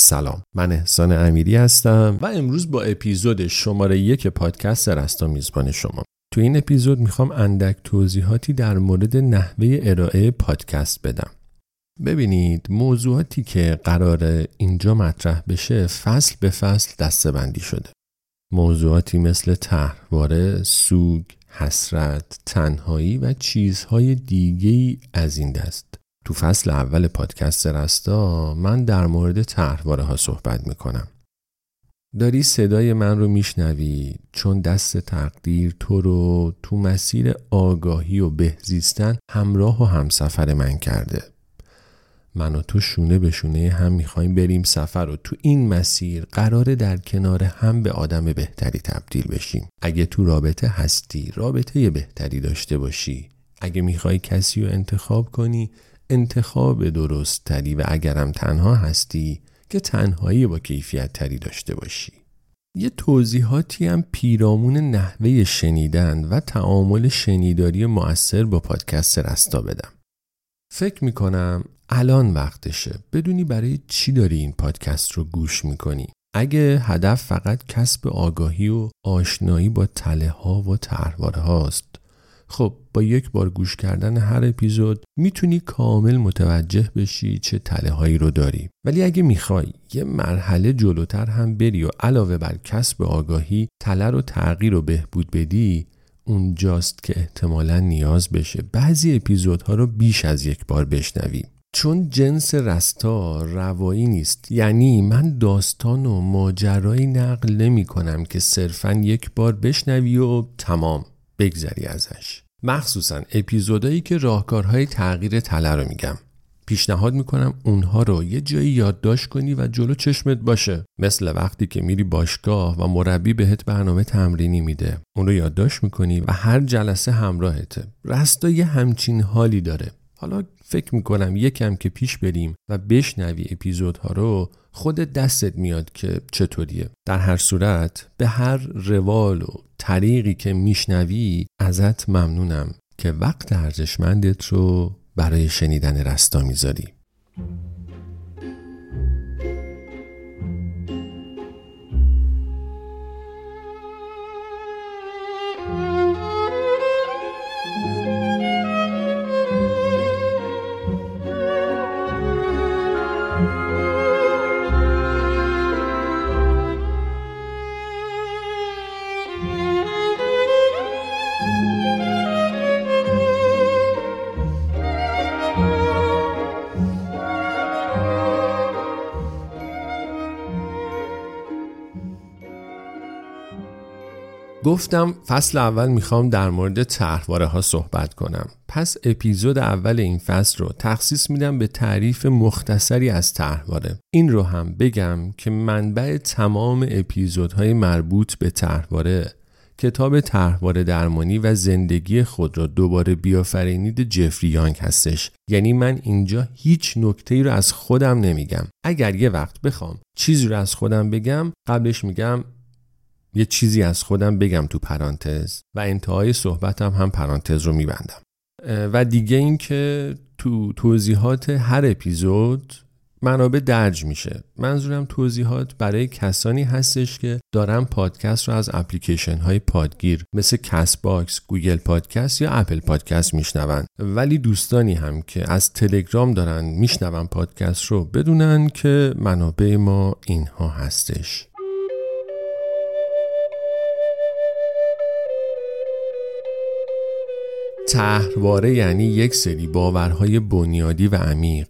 سلام. من احسان امیری هستم. و امروز با اپیزود شماره یک پادکست رستا میزبان شما. تو این اپیزود می‌خوام اندک توضیحاتی در مورد نحوه ارائه پادکست بدم. ببینید موضوعاتی که قرار اینجا مطرح بشه فصل به فصل دسته بندی شده. موضوعاتی مثل تحواره، سوگ، حسرت، تنهایی و چیزهای دیگه از این دست. تو فصل اول پادکست رستا من در مورد تحواره ها صحبت می‌کنم. داری صدای من رو میشنوی؟ چون دست تقدیر تو رو تو مسیر آگاهی و بهزیستن همراه و همسفر من کرده. من و تو شونه به شونه هم می‌خوایم بریم سفر و تو این مسیر قراره در کنار هم به آدم بهتری تبدیل بشیم. اگه تو رابطه هستی رابطه بهتری داشته باشی. اگه می‌خوای کسی رو انتخاب کنی انتخاب درست تری و اگرم تنها هستی که تنهایی با کیفیت تری داشته باشی. یه توضیحاتی هم پیرامون نحوه شنیدن و تعامل شنیداری مؤثر با پادکست رستا بدم. فکر می‌کنم الان وقتشه. بدونی برای چی داری این پادکست رو گوش می‌کنی. اگه هدف فقط کسب آگاهی و آشنایی با تله ها و تحواره هاست خب با یک بار گوش کردن هر اپیزود می‌تونی کامل متوجه بشی چه تله هایی رو داری. ولی اگه می‌خوای یه مرحله جلوتر هم بری و علاوه بر کسب آگاهی تله رو تغییر و بهبود بدی اونجاست که احتمالا نیاز بشه بعضی اپیزودها رو بیش از یک بار بشنوی. چون جنس رستا روایی نیست. یعنی من داستان و ماجرایی نقل نمی کنم که صرفا یک بار بشنوی و تمام. بگذری ازش. مخصوصا اپیزودایی که راهکارهای تغییر تله رو میگم. پیشنهاد می‌کنم اونها رو یه جایی یادداشت کنی و جلو چشمت باشه. مثل وقتی که میری باشگاه و مربی بهت برنامه تمرینی میده. اون رو یادداشت می‌کنی و هر جلسه همراهته. رستا یه همچین حالی داره. حالا فکر می‌کنم یکم که پیش بریم و بشنوی اپیزودها رو خود دستت میاد که چطوریه. در هر صورت به هر روال و طریقی که میشنوی ازت ممنونم که وقت ارزشمندت رو برای شنیدن رستا می‌ذاری. گفتم فصل اول می‌خوام در مورد طرحواره ها صحبت کنم. پس اپیزود اول این فصل رو تخصیص میدم به تعریف مختصری از طرحواره. این رو هم بگم که منبع تمام اپیزودهای مربوط به طرحواره کتاب طرحواره درمانی و زندگی خود را دوباره بیافرینید جفری یانگ هستش. یعنی من اینجا هیچ نکته ای رو از خودم نمیگم. اگر یه وقت بخوام چیزی رو از خودم بگم قبلش میگم یه چیزی از خودم بگم تو پرانتز و انتهای صحبتم هم پرانتز رو میبندم. و دیگه این که تو توضیحات هر اپیزود منابع درج میشه. منظورم توضیحات برای کسانی هستش که دارن پادکست رو از اپلیکیشن های پادگیر مثل Castbox، Google Podcast یا Apple Podcast میشنون. ولی دوستانی هم که از تلگرام دارن میشنون پادکست رو بدونن که منابع ما اینها هستش. تهرواره یعنی یک سری باورهای بنیادی و عمیق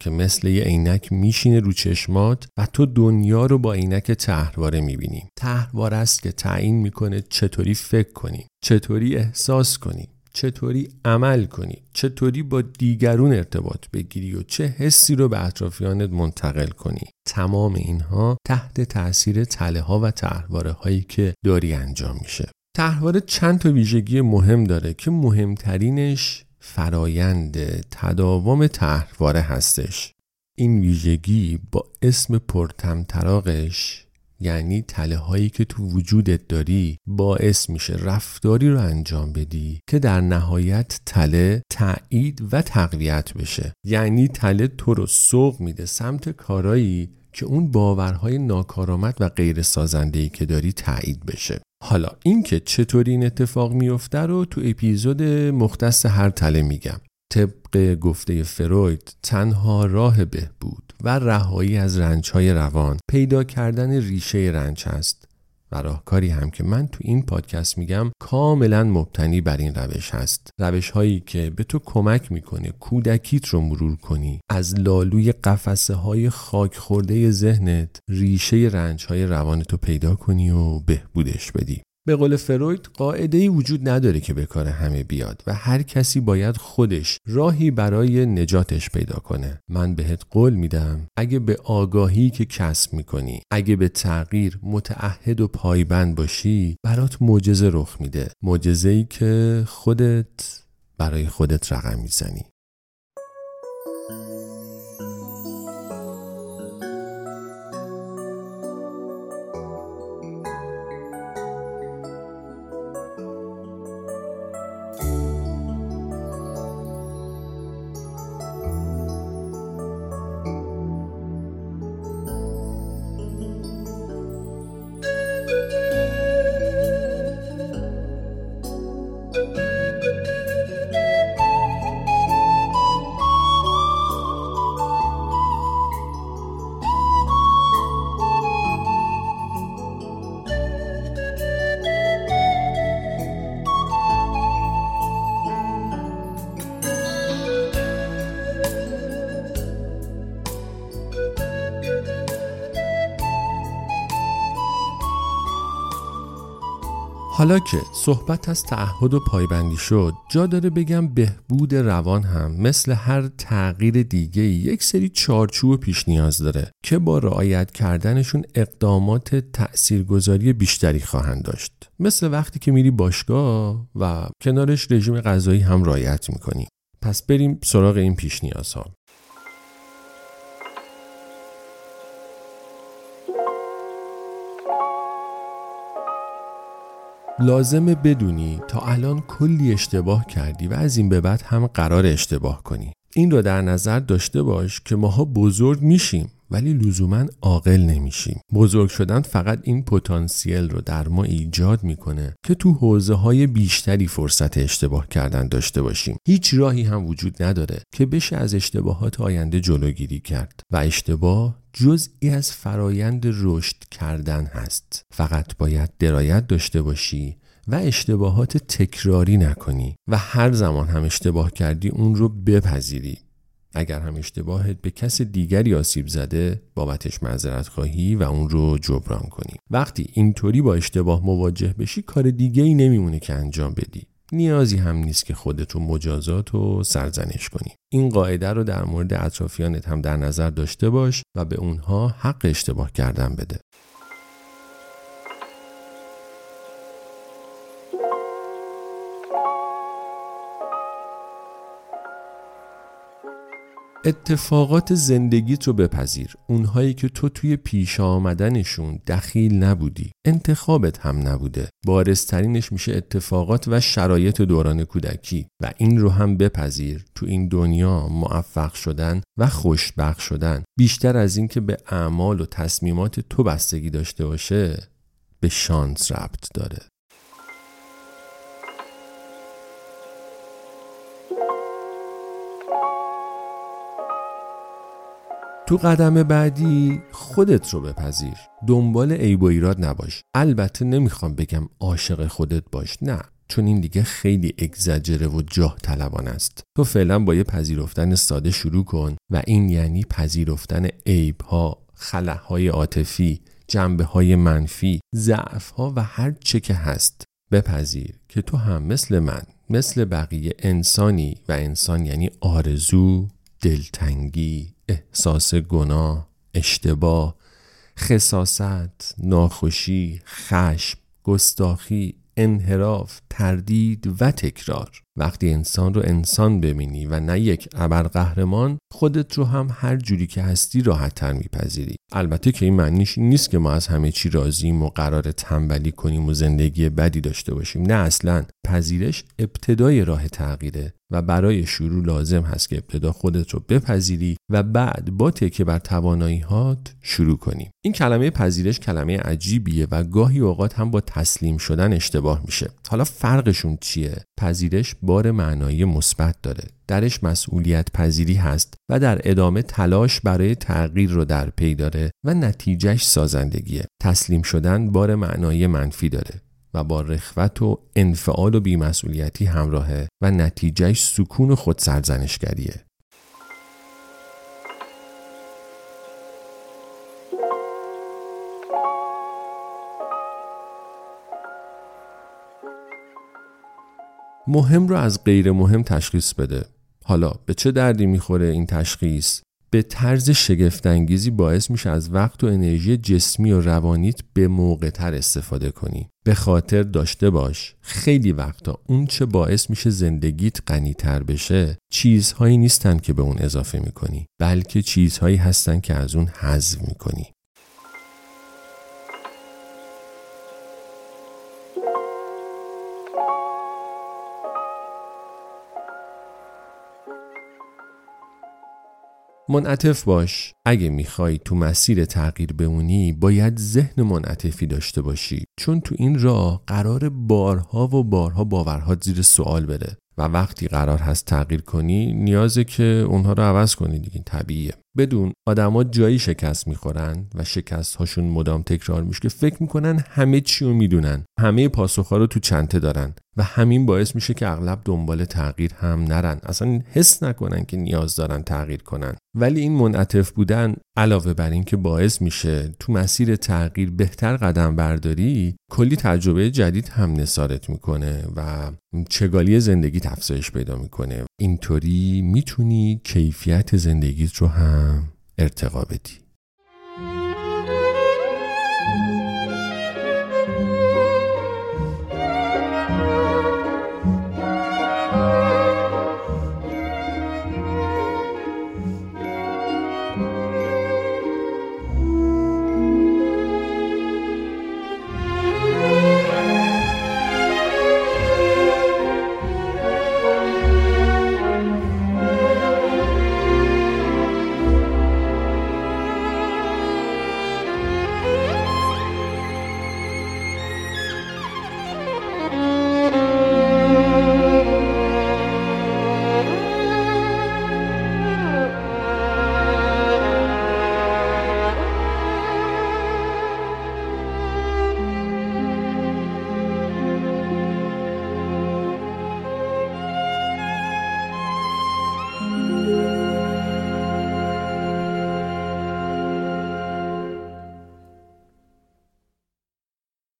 که مثل یه عینک میشینه رو چشمات و تو دنیا رو با عینک تهرواره می‌بینی. تهرواره است که تعیین می‌کنه چطوری فکر کنی چطوری احساس کنی چطوری عمل کنی چطوری با دیگرون ارتباط بگیری و چه حسی رو به اطرافیانت منتقل کنی. تمام اینها تحت تاثیر تله ها و تهرواره هایی که داری انجام میشه. تحواره چند تا ویژگی مهم داره که مهمترینش فرایند تداوم تحواره هستش. این ویژگی با اسم پرتمطراقش یعنی تله هایی که تو وجودت داری باعث میشه رفتاری رو انجام بدی که در نهایت تله تایید و تقویت بشه. یعنی تله تو رو سوق میده سمت کارایی که اون باورهای ناکارآمد و غیر سازنده‌ای که داری تایید بشه. حالا اینکه چطوری این اتفاق میفته رو تو اپیزود مختص هر تله میگم. طبق گفته فروید تنها راه بهبود و رهایی از رنجهای روان پیدا کردن ریشه رنج است و راهکاری هم که من تو این پادکست میگم کاملا مبتنی بر این روش هست. روش هایی که به تو کمک می‌کنه کودکیت رو مرور کنی. از لالوی قفسه های خاک خورده ذهنت ریشه رنج های روانتو پیدا کنی و بهبودش بدی. به قول فروید قاعده ای وجود نداره که به کار همه بیاد و هر کسی باید خودش راهی برای نجاتش پیدا کنه. من بهت قول میدم اگه به آگاهی که کسب می‌کنی اگه به تغییر متعهد و پایبند باشی برات معجزه رخ میده. معجزه ای که خودت برای خودت رقم می‌زنی. حالا که صحبت از تعهد و پایبندی شد جا داره بگم بهبود روان هم مثل هر تغییر دیگه یک سری چارچوب پیش نیاز داره که با رعایت کردنشون اقدامات تاثیرگذاری بیشتری خواهند داشت. مثل وقتی که میری باشگاه و کنارش رژیم غذایی هم رعایت می‌کنی. پس بریم سراغ این پیش نیازها لازمه بدونی تا الان کلی اشتباه کردی و از این به بعد هم قرار اشتباه کنی. این رو در نظر داشته باش که ماها بزرگ میشیم. ولی لزوما عاقل نمیشیم. بزرگ شدن فقط این پتانسیل رو در ما ایجاد می‌کنه که تو حوزه های بیشتری فرصت اشتباه کردن داشته باشیم. هیچ راهی هم وجود نداره که بشه از اشتباهات آینده جلوگیری کرد و اشتباه جزئی از فرایند رشد کردن هست. فقط باید درایت داشته باشی و اشتباهات تکراری نکنی و هر زمان هم اشتباه کردی اون رو بپذیری. اگر هم اشتباهت به کس دیگری آسیب زده بابتش معذرت خواهی و اون رو جبران کنی. وقتی اینطوری با اشتباه مواجه بشی کار دیگه ای نمیمونه که انجام بدی. نیازی هم نیست که خودت رو مجازات و سرزنش کنی. این قاعده رو در مورد اطرافیانت هم در نظر داشته باش و به اونها حق اشتباه کردن بده. اتفاقات زندگیت رو بپذیر. اونهایی که تو توی پیش آمدنشون دخیل نبودی. انتخابت هم نبوده. بارسترینش میشه اتفاقات و شرایط دوران کودکی. و این رو هم بپذیر. تو این دنیا موفق شدن و خوشبخت شدن. بیشتر از اینکه به اعمال و تصمیمات تو بستگی داشته باشه به شانس ربط داره. تو قدم بعدی خودت رو بپذیر. دنبال عیب و ایراد نباش. البته نمی‌خوام بگم عاشق خودت باش. نه. چون این دیگه خیلی اگزجره و جاه طلبان است. تو فعلا با یه پذیرفتن ساده شروع کن و این یعنی پذیرفتن عیب ها های عاطفی جنبه های منفی ضعف ها و هر چه که هست. بپذیر که تو هم مثل من مثل بقیه انسانی و انسان یعنی آرزو دلتنگی احساس گناه اشتباه خصاست ناخوشی خشم گستاخی انحراف تردید و تکرار. وقتی انسان رو انسان ببینی و نه یک ابرقهرمان خودت رو هم هر جوری که هستی راحتتر میپذیری. البته که این معنیش نیست که ما از همه چی راضیم و قرار تنبلی کنیم و زندگی بدی داشته باشیم. نه اصلا. پذیرش ابتدای راه تغییره و برای شروع لازم هست که ابتدا خودت رو بپذیری و بعد با تکه بر تواناییهات شروع کنی. این کلمه پذیرش کلمه عجیبیه و گاهی اوقات هم با تسلیم شدن اشتباه میشه. حالا فرقشون چیه؟ پذیرش بار معنایی مثبت داره. درش مسئولیت پذیری هست و در ادامه تلاش برای تغییر رو در پی داره و نتیجهش سازندگیه. تسلیم شدن بار معنایی منفی داره. و با رخوت و انفعال و بیمسئولیتی همراهه و نتیجهش سکون و خود سرزنشگریه. مهم رو از غیر مهم تشخیص بده. حالا به چه دردی می‌خوره این تشخیص؟ به طرز شگفتانگیزی باعث میشه از وقت و انرژی جسمی و روانیت به موقع تر استفاده کنی. به خاطر داشته باش خیلی وقتا اون چه باعث میشه زندگیت غنیتر بشه چیزهایی نیستن که به اون اضافه می‌کنی بلکه چیزهایی هستن که از اون حذف می‌کنی. منعطف باش. اگه می‌خوای تو مسیر تغییر بمونی باید ذهن منعطفی داشته باشی. چون تو این راه قرار بارها و بارها باورهات زیر سوال بره. و وقتی قرار هست تغییر کنی نیازه که اونها رو عوض کنی دیگه طبیعیه. بدون آدما جایی شکست می‌خورن و شکست هاشون مدام تکرار میشه که فکر می‌کنن همه چی رو می‌دونن همه پاسخها رو تو چنته دارن و همین باعث میشه که اغلب دنبال تغییر هم نرن. اصلا حس نکنن که نیاز دارن تغییر کنن. ولی این منعطف بودن علاوه بر این که باعث میشه تو مسیر تغییر بهتر قدم برداری کلی تجربه جدید هم نسارت می‌کنه و چگالی زندگی افزایش پیدا می‌کنه. اینطوری می‌تونی کیفیت زندگیت رو هم ارتقا بدی.